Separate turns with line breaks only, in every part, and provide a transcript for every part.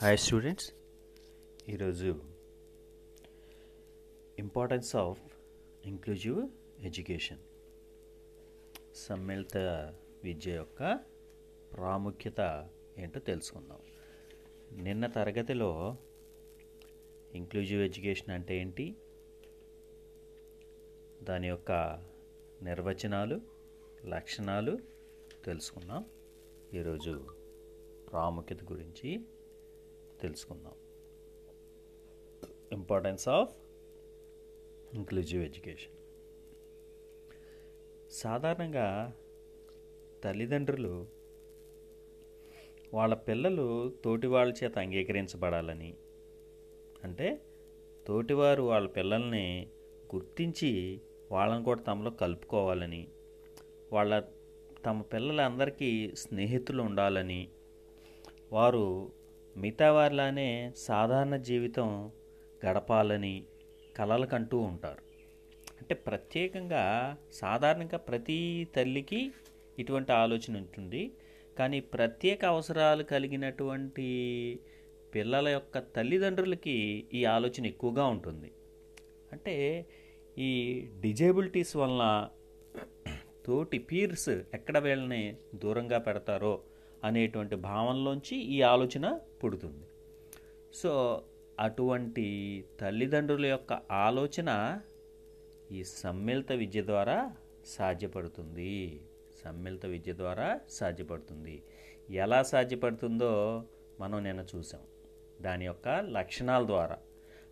Hi students ఈరోజు importance of inclusive education సమ్మిళిత విద్య యొక్క ప్రాముఖ్యత ఏంటో తెలుసుకుందాం. నిన్న తరగతిలో ఇంక్లూజివ్ ఎడ్యుకేషన్ అంటే ఏంటి? దాని యొక్క నిర్వచనాలు లక్షణాలు తెలుసుకున్నాం ఈరోజు ప్రాముఖ్యత గురించి తెలుసుకుందాం. ఇంపార్టెన్స్ ఆఫ్ ఇంక్లూజివ్ ఎడ్యుకేషన్ సాధారణంగా తల్లిదండ్రులు వాళ్ళ పిల్లలు తోటి వాళ్ళ చేత అంగీకరించబడాలని అంటే తోటివారు వాళ్ళ పిల్లల్ని గుర్తించి వాళ్ళని కూడా తమలో కలుపుకోవాలని వాళ్ళ తమ పిల్లలందరికీ స్నేహితులు ఉండాలని వారు మిగతా వారిలానే సాధారణ జీవితం గడపాలని కలలు కంటూ ఉంటారు. అంటే ప్రత్యేకంగా సాధారణంగా ప్రతి తల్లికి ఇటువంటి ఆలోచన ఉంటుంది. కానీ ప్రత్యేక అవసరాలు కలిగినటువంటి పిల్లల యొక్క తల్లిదండ్రులకి ఈ ఆలోచన ఎక్కువగా ఉంటుంది. అంటే ఈ డిజేబిలిటీస్ వలన తోటి పీర్స్ ఎక్కడ వీళ్ళని దూరంగా పెడతారో అనేటువంటి భావనలోంచి ఈ ఆలోచన పుడుతుంది. సో అటువంటి తల్లిదండ్రుల యొక్క ఆలోచన ఈ సమ్మిళిత విద్య ద్వారా సాధ్యపడుతుంది. సమ్మిళిత విద్య ద్వారా సాధ్యపడుతుంది. ఎలా సాధ్యపడుతుందో మనం నిన్న చూసాం. దాని యొక్క లక్షణాల ద్వారా.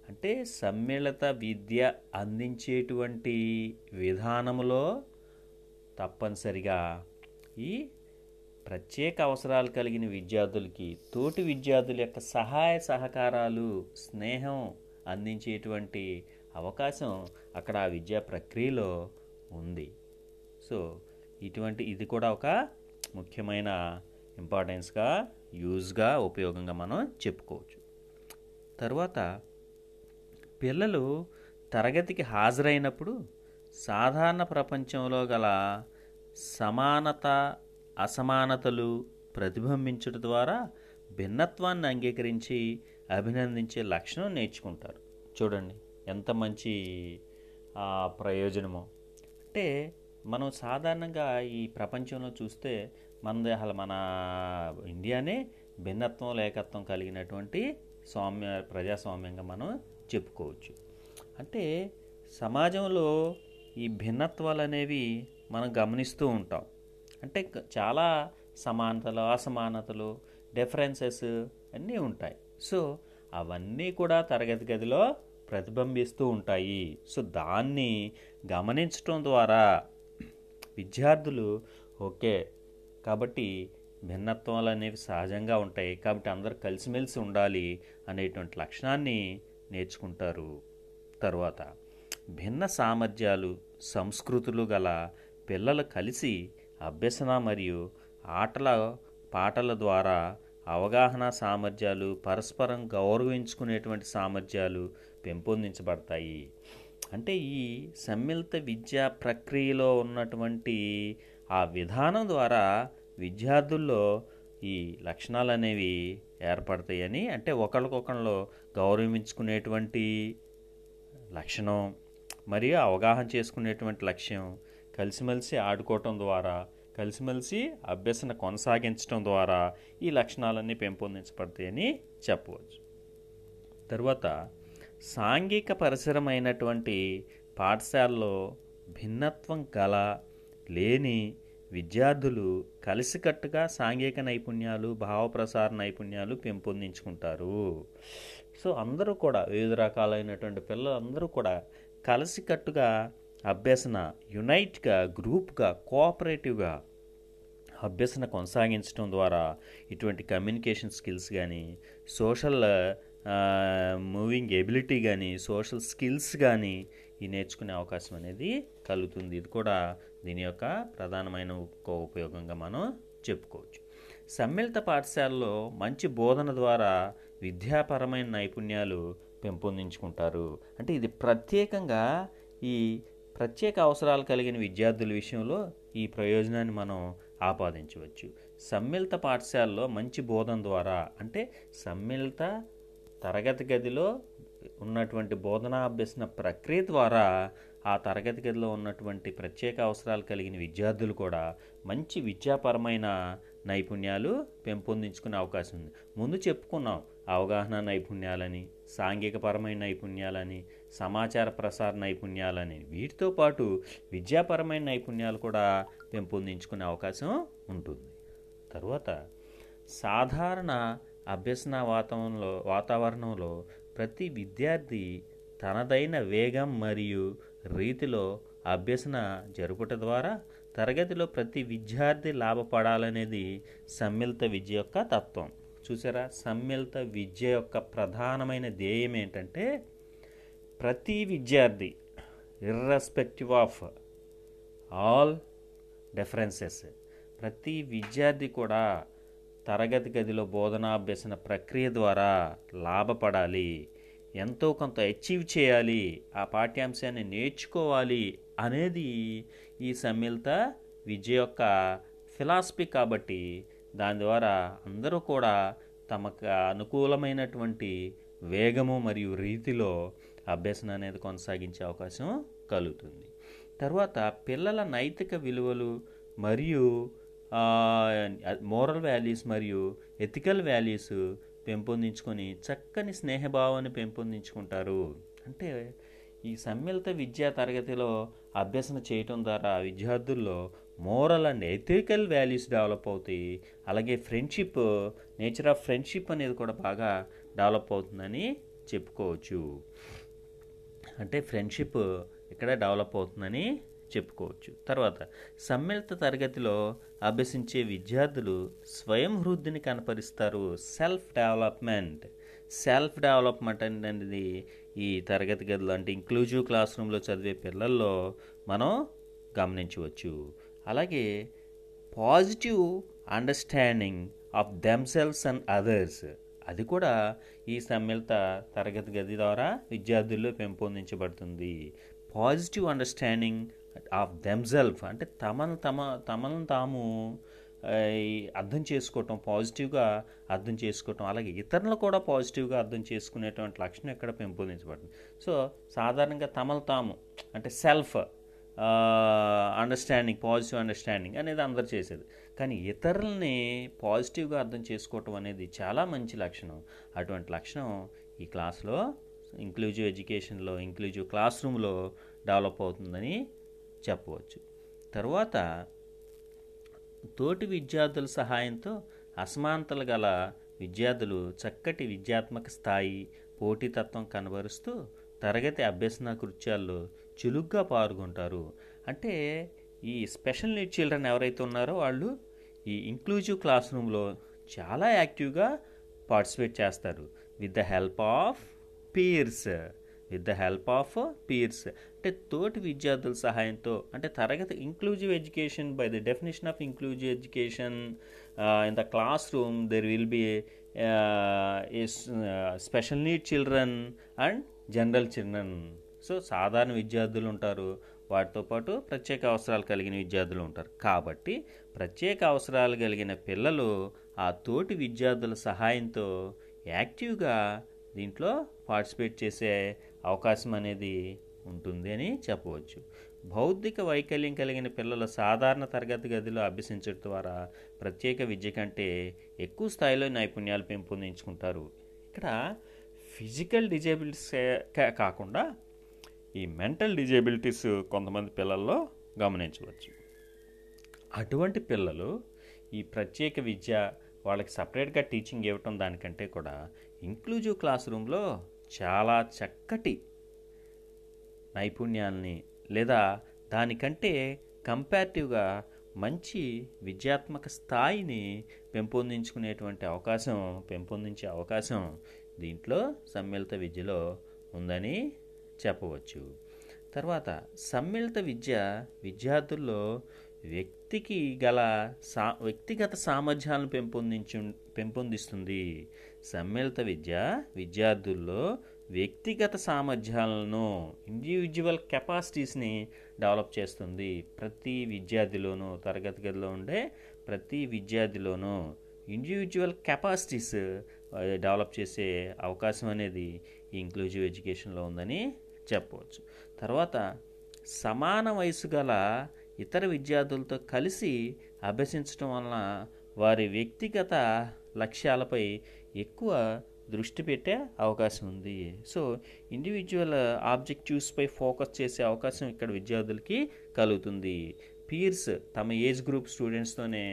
అంటే సమ్మిళిత విద్య అందించేటువంటి విధానములో తప్పనిసరిగా ఈ ప్రత్యేక అవసరాలు కలిగిన విద్యార్థులకి తోటి విద్యార్థుల యొక్క సహాయ సహకారాలు స్నేహం అందించేటువంటి అవకాశం అక్కడ ఆ విద్యా ప్రక్రియలో ఉంది. సో ఇటువంటి ఇది కూడా ఒక ముఖ్యమైన ఇంపార్టెన్స్గా యూజ్గా ఉపయోగంగా మనం చెప్పుకోవచ్చు. తర్వాత పిల్లలు తరగతికి హాజరైనప్పుడు సాధారణ ప్రపంచంలో గల సమానత అసమానతలు ప్రతిబింబించడం ద్వారా భిన్నత్వాన్ని అంగీకరించి అభినందించే లక్షణం నేర్చుకుంటారు. చూడండి ఎంత మంచి ప్రయోజనమో. అంటే మనం సాధారణంగా ఈ ప్రపంచంలో చూస్తే మన అసలు మన ఇండియానే భిన్నత్వం లేకత్వం కలిగినటువంటి స్వామ్య ప్రజాస్వామ్యంగా మనం చెప్పుకోవచ్చు. అంటే సమాజంలో ఈ భిన్నత్వాలు అనేవి మనం గమనిస్తూ ఉంటాం. అంటే చాలా సమానతలు అసమానతలు డిఫరెన్సెస్ అన్నీ ఉంటాయి. సో అవన్నీ కూడా తరగతి గదిలో ప్రతిబింబిస్తూ ఉంటాయి. సో దాన్ని గమనించడం ద్వారా విద్యార్థులు ఓకే కాబట్టి భిన్నత్వాలు అనేవి సహజంగా ఉంటాయి. కాబట్టి అందరూ కలిసిమెలిసి ఉండాలి అనేటువంటి లక్షణాన్ని నేర్చుకుంటారు. తర్వాత భిన్న సామర్థ్యాలు సంస్కృతులు గల పిల్లలు కలిసి అభ్యసన మరియు ఆటల పాటల ద్వారా అవగాహన సామర్థ్యాలు పరస్పరం గౌరవించుకునేటువంటి సామర్థ్యాలు పెంపొందించబడతాయి. అంటే ఈ సమ్మిళిత విద్యా ప్రక్రియలో ఉన్నటువంటి ఆ విధానం ద్వారా విద్యార్థుల్లో ఈ లక్షణాలు అనేవి ఏర్పడతాయని అంటే ఒకరికొకరిలో గౌరవించుకునేటువంటి లక్షణం మరియు అవగాహన చేసుకునేటువంటి లక్ష్యం కలిసిమెలిసి ఆడుకోవటం ద్వారా కలిసిమెలిసి అభ్యసన కొనసాగించడం ద్వారా ఈ లక్షణాలన్నీ పెంపొందించబడతాయని చెప్పవచ్చు. తరువాత సాంఘిక పరిసరమైనటువంటి పాఠశాలలో భిన్నత్వం గల లేని విద్యార్థులు కలిసికట్టుగా సాంఘిక నైపుణ్యాలు భావప్రసార నైపుణ్యాలు పెంపొందించుకుంటారు. సో అందరూ కూడా వివిధ రకాలైనటువంటి పిల్లలు అందరూ కూడా కలిసికట్టుగా అభ్యసన యునైట్గా గ్రూప్గా కోఆపరేటివ్గా అభ్యసన కొనసాగించడం ద్వారా ఇటువంటి కమ్యూనికేషన్ స్కిల్స్ కానీ సోషల్ మూవింగ్ ఎబిలిటీ కానీ సోషల్ స్కిల్స్ కానీ ఈ నేర్చుకునే అవకాశం అనేది కలుగుతుంది. ఇది కూడా దీని యొక్క ప్రధానమైన ఉపయోగంగా మనం చెప్పుకోవచ్చు. సమ్మిళిత పాఠశాలలో మంచి బోధన ద్వారా విద్యాపరమైన నైపుణ్యాలు పెంపొందించుకుంటారు. అంటే ఇది ప్రత్యేకంగా ఈ ప్రత్యేక అవసరాలు కలిగిన విద్యార్థుల విషయంలో ఈ ప్రయోజనాన్ని మనం ఆపాదించవచ్చు. సమ్మిళిత పాఠశాలలో మంచి బోధన ద్వారా అంటే సమ్మిళిత తరగతి గదిలో ఉన్నటువంటి బోధనా అభ్యసన ప్రక్రియ ద్వారా ఆ తరగతి గదిలో ఉన్నటువంటి ప్రత్యేక అవసరాలు కలిగిన విద్యార్థులు కూడా మంచి విద్యాపరమైన నైపుణ్యాలు పెంపొందించుకునే అవకాశం ఉంది. ముందు చెప్పుకున్నాం అవగాహన నైపుణ్యాలని సాంఘికపరమైన నైపుణ్యాలని సమాచార ప్రసార నైపుణ్యాలని వీటితో పాటు విద్యాపరమైన నైపుణ్యాలు కూడా పెంపొందించుకునే అవకాశం ఉంటుంది. తరువాత సాధారణ అభ్యసన వాతావరణంలో వాతావరణంలో ప్రతి విద్యార్థి తనదైన వేగం మరియు రీతిలో అభ్యసన జరుపుట ద్వారా తరగతిలో ప్రతి విద్యార్థి లాభపడాలనేది సమ్మిళిత విద్య యొక్క తత్వం. చూసారా? సమ్మిళిత విద్య యొక్క ప్రధానమైన ధ్యేయం ఏంటంటే ప్రతి విద్యార్థి ఇర్రెస్పెక్టివ్ ఆఫ్ ఆల్ డిఫరెన్సెస్ ప్రతి విద్యార్థి కూడా తరగతి గదిలో బోధనాభ్యసన ప్రక్రియ ద్వారా లాభపడాలి ఎంతో కొంత అచీవ్ చేయాలి ఆ పాఠ్యాంశాన్ని నేర్చుకోవాలి అనేది ఈ సమ్మిళిత విద్య యొక్క ఫిలాసఫీ కాబట్టి దాని ద్వారా అందరూ కూడా తమకు అనుకూలమైనటువంటి వేగము మరియు రీతిలో అభ్యసన అనేది కొనసాగించే అవకాశం కలుగుతుంది. తర్వాత పిల్లల నైతిక విలువలు మరియు మోరల్ వాల్యూస్ మరియు ఎథికల్ వాల్యూస్ పెంపొందించుకొని చక్కని స్నేహభావాన్ని పెంపొందించుకుంటారు. అంటే ఈ సమ్మిళిత విద్యా తరగతిలో అభ్యసన చేయటం ద్వారా విద్యార్థుల్లో moral and ethical values develop అవుతాయి. అలాగే ఫ్రెండ్షిప్ నేచర్ ఆఫ్ ఫ్రెండ్షిప్ అనేది కూడా బాగా డెవలప్ అవుతుందని చెప్పుకోవచ్చు. అంటే ఫ్రెండ్షిప్ ఇక్కడ డెవలప్ అవుతుందని చెప్పుకోవచ్చు. తర్వాత సమ్మిళిత తరగతిలో అభ్యసించే విద్యార్థులు స్వయం వృద్ధిని కనపరుస్తారు. సెల్ఫ్ డెవలప్మెంట్ సెల్ఫ్ డెవలప్మెంట్ అనేది ఈ తరగతి గదిలో అంటే ఇంక్లూజివ్ క్లాస్ రూమ్లో చదివే పిల్లల్లో మనం గమనించవచ్చు. అలాగే positive understanding of themselves and others. అది కూడా ఈ సమ్మిళిత తరగతి గది ద్వారా విద్యార్థుల్లో పెంపొందించబడుతుంది. పాజిటివ్ అండర్స్టాండింగ్ ఆఫ్ దెమ్సెల్ఫ్ అంటే తమను తమ తమను తాము అర్థం చేసుకోవటం పాజిటివ్గా అర్థం చేసుకోవటం అలాగే ఇతరులు కూడా పాజిటివ్గా అర్థం చేసుకునేటువంటి లక్షణం ఇక్కడ పెంపొందించబడుతుంది. సో సాధారణంగా తమలు తాము అంటే సెల్ఫ్ అండర్స్టాండింగ్ పాజిటివ్ అండర్స్టాండింగ్ అనేది అందరు చేసేది. కానీ ఇతరుల్ని పాజిటివ్గా అర్థం చేసుకోవటం అనేది చాలా మంచి లక్షణం. అటువంటి లక్షణం ఈ క్లాస్లో ఇంక్లూజివ్ ఎడ్యుకేషన్లో ఇంక్లూజివ్ క్లాస్ రూమ్లో డెవలప్ అవుతుందని చెప్పవచ్చు. తర్వాత తోటి విద్యార్థుల సహాయంతో అసమానతలు గల విద్యార్థులు చక్కటి విద్యాత్మక స్థాయి పోటీతత్వం కనబరుస్తూ తరగతి అభ్యసన కృత్యాల్లో చురుగ్గా పాల్గొంటారు. అంటే ఈ స్పెషల్ నీడ్ చిల్డ్రన్ ఎవరైతే ఉన్నారో వాళ్ళు ఈ ఇంక్లూజివ్ క్లాస్ రూమ్లో చాలా యాక్టివ్గా పార్టిసిపేట్ చేస్తారు. With the help of peers with the help of peers అంటే తోటి విద్యార్థుల సహాయంతో అంటే తరగతి inclusive education by the definition of inclusive education in the classroom there will be special need children and general children so సాధారణ విద్యార్థులు ఉంటారు. వాటితో పాటు ప్రత్యేక అవసరాలు కలిగిన విద్యార్థులు ఉంటారు. కాబట్టి ప్రత్యేక అవసరాలు కలిగిన పిల్లలు ఆ తోటి విద్యార్థుల సహాయంతో యాక్టివ్గా దీంట్లో పార్టిసిపేట్ చేసే అవకాశం అనేది ఉంటుంది అని చెప్పవచ్చు. బౌద్ధిక వైకల్యం కలిగిన పిల్లలు సాధారణ తరగతి గదిలో అభ్యసించడం ద్వారా ప్రత్యేక విద్య కంటే ఎక్కువ స్థాయిలో నైపుణ్యాలు పెంపొందించుకుంటారు. ఇక్కడ ఫిజికల్ డిజేబిలిటీస్ కాకుండా ఈ మెంటల్ డిజేబిలిటీస్ కొంతమంది పిల్లల్లో గమనించవచ్చు. అటువంటి పిల్లలు ఈ ప్రత్యేక విద్య వాళ్ళకి సపరేట్గా టీచింగ్ ఇవ్వటం దానికంటే కూడా ఇంక్లూజివ్ క్లాస్ రూమ్లో చాలా చక్కటి నైపుణ్యాల్ని లేదా దానికంటే కంపారిటివ్గా మంచి విద్యాత్మక స్థాయిని పెంపొందించుకునేటువంటి అవకాశం పెంపొందించే అవకాశం దీంట్లో సమ్మిళిత విద్యలో ఉందని చెప్పవచ్చు. తర్వాత సమ్మిళిత విద్య విద్యార్థుల్లో వ్యక్తికి గల సా వ్యక్తిగత సామర్థ్యాలను పెంపొందించు పెంపొందిస్తుంది. సమ్మిళిత విద్య విద్యార్థుల్లో వ్యక్తిగత సామర్థ్యాలను ఇండివిజువల్ కెపాసిటీస్ని డెవలప్ చేస్తుంది. ప్రతి విద్యార్థిలోనూ తరగతి గదిలో ఉండే ప్రతి విద్యార్థిలోనూ ఇండివిజువల్ కెపాసిటీస్ డెవలప్ చేసే అవకాశం అనేది ఇంక్లూజివ్ ఎడ్యుకేషన్లో ఉందని చెప్పవచ్చు. తర్వాత సమాన వయసు గల ఇతర విద్యార్థులతో కలిసి అభ్యసించడం వలన వారి వ్యక్తిగత లక్ష్యాలపై ఎక్కువ దృష్టి పెట్టే అవకాశం ఉంది. సో ఇండివిజువల్ ఆబ్జెక్టివ్స్పై ఫోకస్ చేసే అవకాశం ఇక్కడ విద్యార్థులకి కలుగుతుంది. పీర్స్ తమ ఏజ్ గ్రూప్ స్టూడెంట్స్తోనే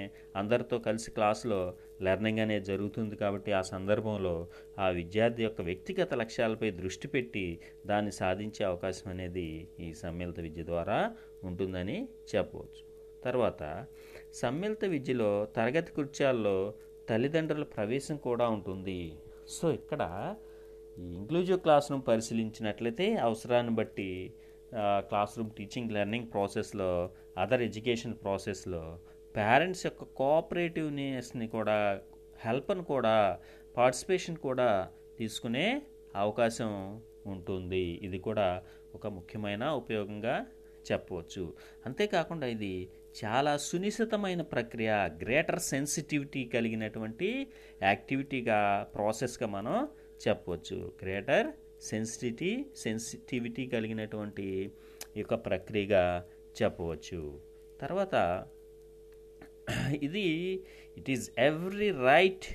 అందరితో కలిసి క్లాసులో లెర్నింగ్ అనేది జరుగుతుంది కాబట్టి ఆ సందర్భంలో ఆ విద్యార్థి యొక్క వ్యక్తిగత లక్ష్యాలపై దృష్టి పెట్టి దాన్ని సాధించే అవకాశం అనేది ఈ సమ్మిళిత విద్య ద్వారా ఉంటుందని చెప్పవచ్చు. తర్వాత సమ్మిళిత విద్యలో తరగతి కృత్యాల్లో తల్లిదండ్రుల ప్రవేశం కూడా ఉంటుంది. సో ఇక్కడ ఇంక్లూజివ్ క్లాస్ రూమ్ పరిశీలించినట్లయితే అవసరాన్ని బట్టి క్లాస్ రూమ్ టీచింగ్ లెర్నింగ్ ప్రాసెస్లో అదర్ ఎడ్యుకేషన్ ప్రాసెస్లో పేరెంట్స్ యొక్క కోఆపరేటివ్నెస్ని కూడా హెల్ప్ని కూడా పార్టిసిపేషన్ కూడా తీసుకునే అవకాశం ఉంటుంది. ఇది కూడా ఒక ముఖ్యమైన ఉపయోగంగా చెప్పవచ్చు. అంతేకాకుండా ఇది చాలా సునిశ్చితమైన ప్రక్రియ గ్రేటర్ సెన్సిటివిటీ కలిగినటువంటి యాక్టివిటీగా ప్రాసెస్గా మనం చెప్పవచ్చు. గ్రేటర్ సెన్సిటివిటీ సెన్సిటివిటీ కలిగినటువంటి ఈ యొక్క ప్రక్రియగా చెప్పవచ్చు. తర్వాత ఇది it is every right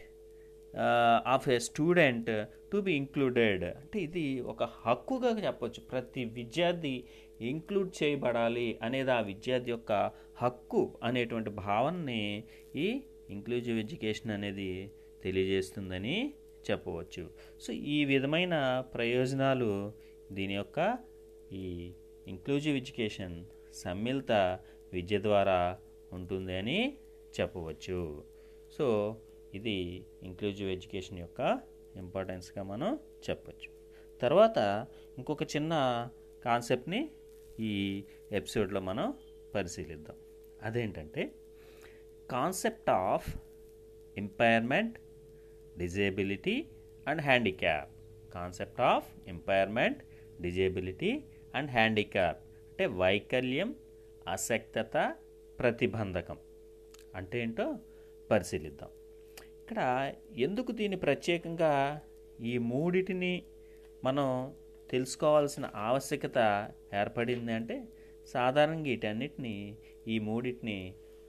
of a student to be included అంటే ఇది ఒక హక్కుగా చెప్పొచ్చు. ప్రతి విద్యార్థి ఇంక్లూడ్ చేయబడాలి అనేది ఆ విద్యార్థి యొక్క హక్కు అనేటువంటి భావనని ఈ ఇంక్లూజివ్ ఎడ్యుకేషన్ అనేది తెలియజేస్తుందని చెప్పవచ్చు. సో ఈ విధమైన ప్రయోజనాలు దీని యొక్క ఈ ఇంక్లూజివ్ ఎడ్యుకేషన్ సమ్మిళిత విద్య ద్వారా ఉంటుంది అని చెప్పవచ్చు. సో ఇది ఇంక్లూజివ్ ఎడ్యుకేషన్ యొక్క ఇంపార్టెన్స్గా మనం చెప్పచ్చు. తర్వాత ఇంకొక చిన్న కాన్సెప్ట్ని ఈ ఎపిసోడ్లో మనం పరిశీలిద్దాం. అదేంటంటే concept of impairment disability and handicap concept of impairment disability and handicap అంటే వైకల్యం అసక్తత ప్రతిబంధకం. అంటే ఏంటో పరిశీలిద్దాం. ఇక్కడ ఎందుకు దీన్ని ప్రత్యేకంగా ఈ మూడిటిని మనం తెలుసుకోవాల్సిన ఆవశ్యకత ఏర్పడింది అంటే సాధారణంగా వీటన్నిటిని ఈ మూడిటిని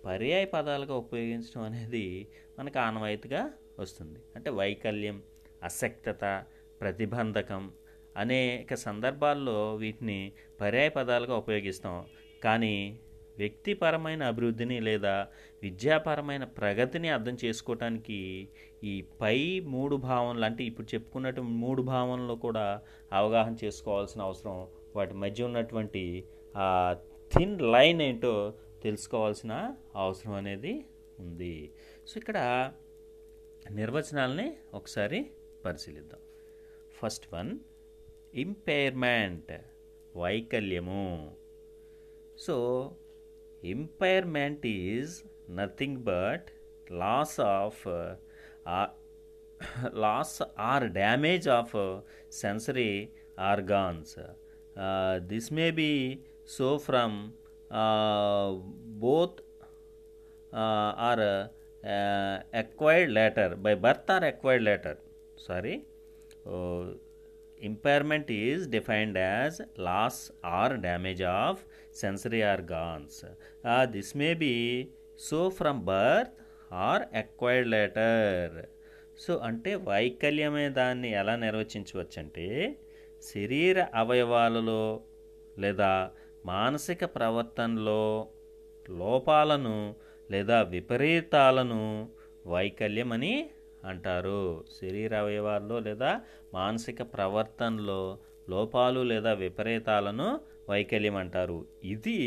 పర్యాయ పదాలుగా ఉపయోగించడం అనేది మనకు ఆనవాయితీగా వస్తుంది. అంటే వైకల్యం అసక్తత ప్రతిబంధకం అనేక సందర్భాల్లో వీటిని పర్యాయ పదాలుగా ఉపయోగిస్తాం. కానీ వ్యక్తిపరమైన అభివృద్ధిని లేదా విద్యాపరమైన ప్రగతిని అర్థం చేసుకోవటానికి ఈ పై మూడు భావనలు అంటే ఇప్పుడు చెప్పుకున్నట్టు మూడు భావనలు కూడా అవగాహన చేసుకోవాల్సిన అవసరం. వాటి మధ్య ఉన్నటువంటి ఆ థిన్ లైన్ ఏంటో తెలుసుకోవాల్సిన అవసరం అనేది ఉంది. సో ఇక్కడ నిర్వచనాలని ఒకసారి పరిశీలిద్దాం. First one impairment వైకల్యము so impairment is nothing but loss of loss or damage of sensory organs this may be so from both uh, are uh, acquired later by birth or acquired later. Sorry. Uh, impairment is defined as loss or damage of sensory organs uh, this may be so from birth or acquired later so అంటే వైకల్యమే దాన్ని ఎలా నిర్వచించవచ్చు అంటే శరీర అవయవాలలో లేదా మానసిక ప్రవర్తనలో లోపాలను లేదా విపరీతాలను వైకల్యం అని అంటారు. శరీర అవయవాల్లో లేదా మానసిక ప్రవర్తనలో లోపాలు లేదా విపరీతాలను వైకల్యం అంటారు. ఇది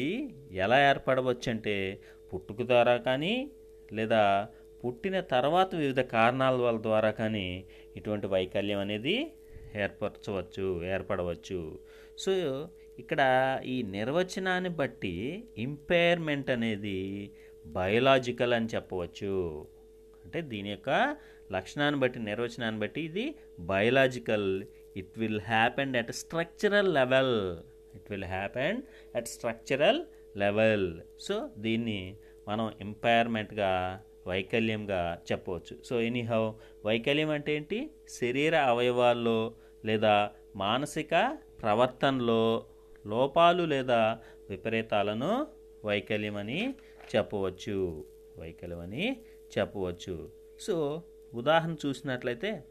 ఎలా ఏర్పడవచ్చు అంటే పుట్టుక ద్వారా కానీ లేదా పుట్టిన తర్వాత వివిధ కారణాల వల్ల ద్వారా కానీ ఇటువంటి వైకల్యం అనేది ఏర్పరచవచ్చు ఏర్పడవచ్చు. సో ఇక్కడ ఈ నిర్వచనాన్ని బట్టి ఇంపైర్మెంట్ అనేది బయోలాజికల్ అని చెప్పవచ్చు. అంటే దీని యొక్క లక్షణాన్ని బట్టి నిర్వచనాన్ని బట్టి ఇది biological it will happen at structural level it will happen at structural level so దీన్ని మనం ఎంపైర్మెంట్గా వైకల్యంగా చెప్పవచ్చు. సో ఎనీహౌ వైకల్యం అంటే ఏంటి? శరీర అవయవాల్లో లేదా మానసిక ప్రవర్తనలో లోపాలు లేదా విపరీతాలను వైకల్యం అని చెప్పవచ్చు. వైకల్యం అని చెప్పవచ్చు. సో ఉదాహరణ చూసినట్లయితే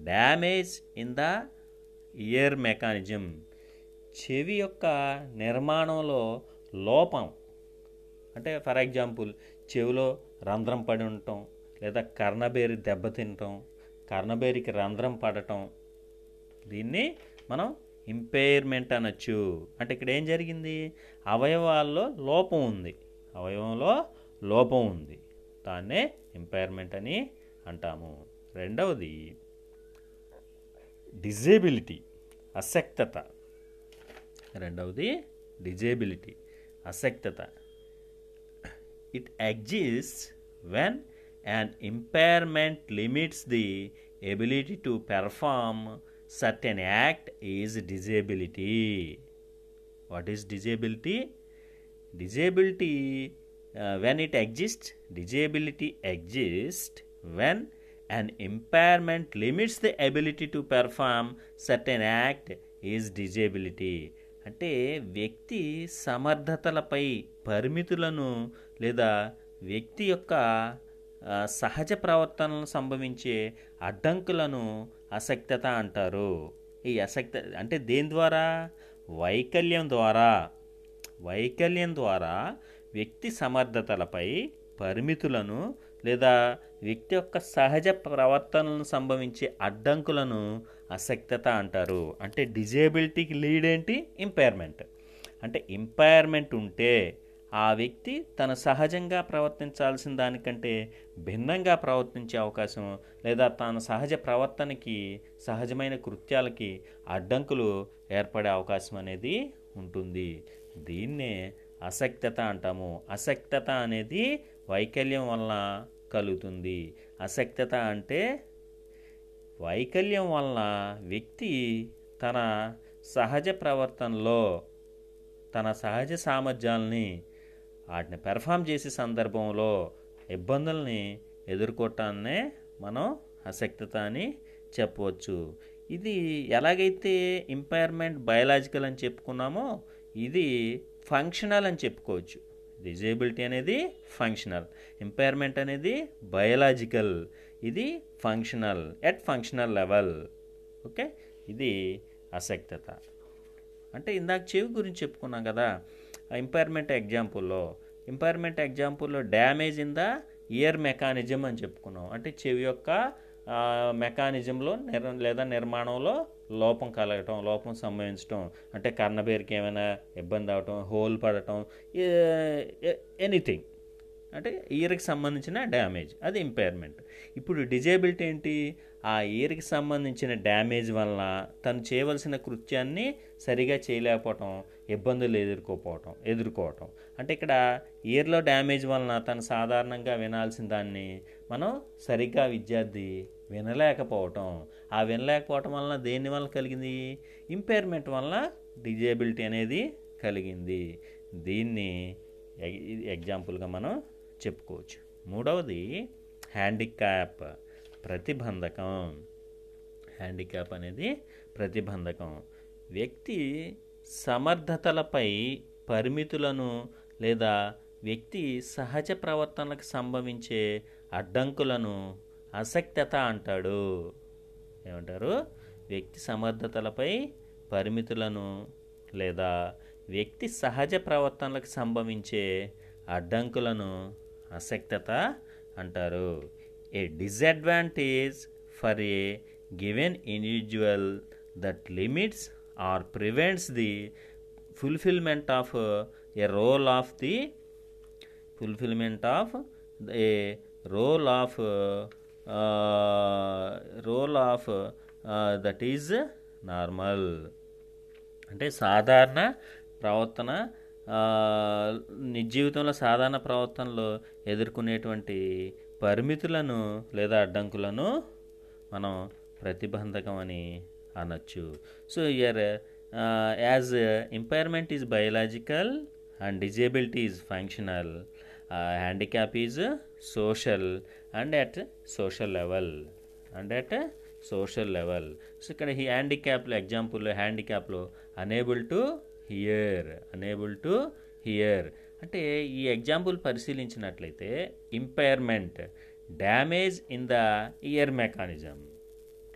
damage in the ear mechanism. చెవి యొక్క నిర్మాణంలో లోపం. అంటే ఫర్ ఎగ్జాంపుల్ చెవిలో రంధ్రం పడి ఉండటం లేదా కర్ణబేరి దెబ్బతినటం కర్ణబేరికి రంధ్రం పడటం. దీన్ని మనం ఇంపైర్మెంట్ అనొచ్చు. అంటే ఇక్కడ ఏం జరిగింది? అవయవాల్లో లోపం ఉంది. అవయవంలో లోపం ఉంది. దాన్నే ఇంపైర్మెంట్ అని అంటాము రెండవది డిజేబిలిటీ అసక్తత రెండవది డిజేబిలిటీ అసక్తత it exists when an impairment limits the ability to perform certain act is disability what is disability disability uh, when it exists disability exists when an impairment limits the ability to perform certain act is disability. అంటే వ్యక్తి సమర్థతలపై పరిమితులను లేదా వ్యక్తి యొక్క సహజ ప్రవర్తనలు సంభవించే అడ్డంకులను అసక్తత అంటారు. ఈ అసక్త అంటే దేని ద్వారా? వైకల్యం ద్వారా. వైకల్యం ద్వారా వ్యక్తి సమర్థతలపై పరిమితులను లేదా వ్యక్తి యొక్క సహజ ప్రవర్తనలను సంభవించే అడ్డంకులను అసక్తత అంటారు. అంటే డిజేబిలిటీకి లీడ్ ఏంటి? ఇంపైర్మెంట్. అంటే ఇంపైర్మెంట్ ఉంటే ఆ వ్యక్తి తన సహజంగా ప్రవర్తించాల్సిన దానికంటే భిన్నంగా ప్రవర్తించే అవకాశం లేదా తన సహజ ప్రవర్తనకి సహజమైన కృత్యాలకి అడ్డంకులు ఏర్పడే అవకాశం అనేది ఉంటుంది. దీన్నే అసక్తత అంటాము. అసక్తత అనేది వైకల్యం వలన కలుగుతుంది. అసక్తత అంటే వైకల్యం వలన వ్యక్తి తన సహజ ప్రవర్తనలో తన సహజ సామర్థ్యాలని వాటిని పెర్ఫామ్ చేసే సందర్భంలో ఇబ్బందుల్ని ఎదుర్కోవటాన్నే మనం అసక్తత అని చెప్పవచ్చు. ఇది ఎలాగైతే ఇంపైర్మెంట్ బయలాజికల్ అని చెప్పుకున్నామో ఇది ఫంక్షనల్ అని చెప్పుకోవచ్చు. డిజేబిలిటీ అనేది ఫంక్షనల్ ఇంపైర్మెంట్ అనేది బయలాజికల్ ఇది functional at functional level okay ఇది అసక్తత. అంటే ఇందాక చెవి గురించి చెప్పుకున్నాం కదా. ఇంపైర్మెంట్ ఎగ్జాంపుల్లో impairment ఎగ్జాంపుల్లో damage in the ear mechanism అని చెప్పుకున్నాం. అంటే చెవి యొక్క మెకానిజంలో నిర్ లేదా నిర్మాణంలో లోపం కలగటం లోపం సంభవించటం అంటే కర్ణబేరికి ఏమైనా ఇబ్బంది అవటం హోల్ పడటం ఎనీథింగ్. అంటే ఇయర్కి సంబంధించిన డ్యామేజ్ అది ఇంపైర్మెంట్. ఇప్పుడు డిజేబిలిటీ ఏంటి? ఆ ఇయర్కి సంబంధించిన డ్యామేజ్ వలన తను చేయవలసిన కృత్యాన్ని సరిగా చేయలేకపోవటం ఇబ్బందులు ఎదుర్కోపోవటం ఎదుర్కోవటం. అంటే ఇక్కడ ఇయర్లో డ్యామేజ్ వలన తను సాధారణంగా వినాల్సిన దాన్ని మనం సరిగ్గా విద్యార్థి వినలేకపోవటం. ఆ వినలేకపోవటం వలన దేని వల్ల కలిగింది? ఇంపైర్మెంట్ వలన డిజేబిలిటీ అనేది కలిగింది. దీన్ని ఎగ్- ఎగ్జాంపుల్గా మనం చెప్పుకోవచ్చు. మూడవది హ్యాండిక్యాప్ ప్రతిబంధకం. హ్యాండిక్యాప్ అనేది ప్రతిబంధకం. వ్యక్తి సమర్థతలపై పరిమితులను లేదా వ్యక్తి సహజ ప్రవర్తనలకు సంభవించే అడ్డంకులను అసక్తత అంటాడు. ఏమంటారు? వ్యక్తి సమర్థతలపై పరిమితులను లేదా వ్యక్తి సహజ ప్రవర్తనలకు సంభవించే అడ్డంకులను అసక్తత అంటారు. A disadvantage for a given individual that limits or prevents the fulfilment of a role of the fulfilment of a role of role of that is normal అంటే సాధారణ ప్రవర్తన ఆ, నిజ జీవితంలో సాధారణ ప్రవర్తనలో ఎదుర్కొనేటువంటి పరిమితులను లేదా అడ్డంకులను మనం ప్రతిబంధకం అని అనొచ్చు. So ear as impairment is biological and disability is functional handicap is social and at social level and at social level so ఇక్కడ ఈ హ్యాండిక్యాప్లో ఎగ్జాంపుల్లో హ్యాండిక్యాప్లో unable to hear unable to hear అంటే ఈ ఎగ్జాంపుల్ పరిశీలించినట్లయితే impairment damage in the ear mechanism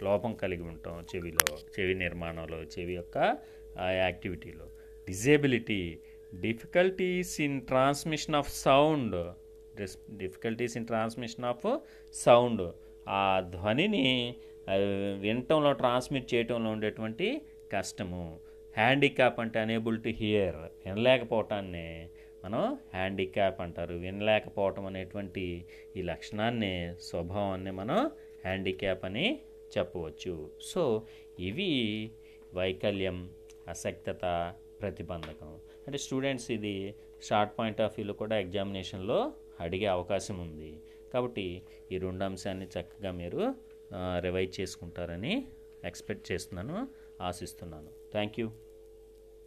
లోపం కలిగి ఉంటాం చెవిలో చెవి నిర్మాణంలో చెవి యొక్క యాక్టివిటీలో disability difficulties in transmission of sound difficulties in transmission of sound ఆ ధ్వనిని వినటంలో ట్రాన్స్మిట్ చేయటంలో ఉండేటువంటి కష్టము. హ్యాండిక్యాప్ అంటే అనేబుల్ టు హియర్ వినలేకపోవటాన్ని మనం హ్యాండిక్యాప్ అంటారు. వినలేకపోవటం అనేటువంటి ఈ లక్షణాన్ని స్వభావాన్ని మనం హ్యాండిక్యాప్ అని చెప్పవచ్చు. సో ఇవి వైకల్యం అసక్తత ప్రతిబంధకం. అంటే స్టూడెంట్స్ ఇది షార్ట్ పాయింట్ ఆఫ్ వ్యూలో కూడా ఎగ్జామినేషన్లో అడిగే అవకాశం ఉంది. కాబట్టి ఈ రెండు అంశాన్ని చక్కగా మీరు రివైజ్ చేసుకుంటారని ఎక్స్పెక్ట్ చేస్తున్నాను ఆశిస్తున్నాను. Thank you.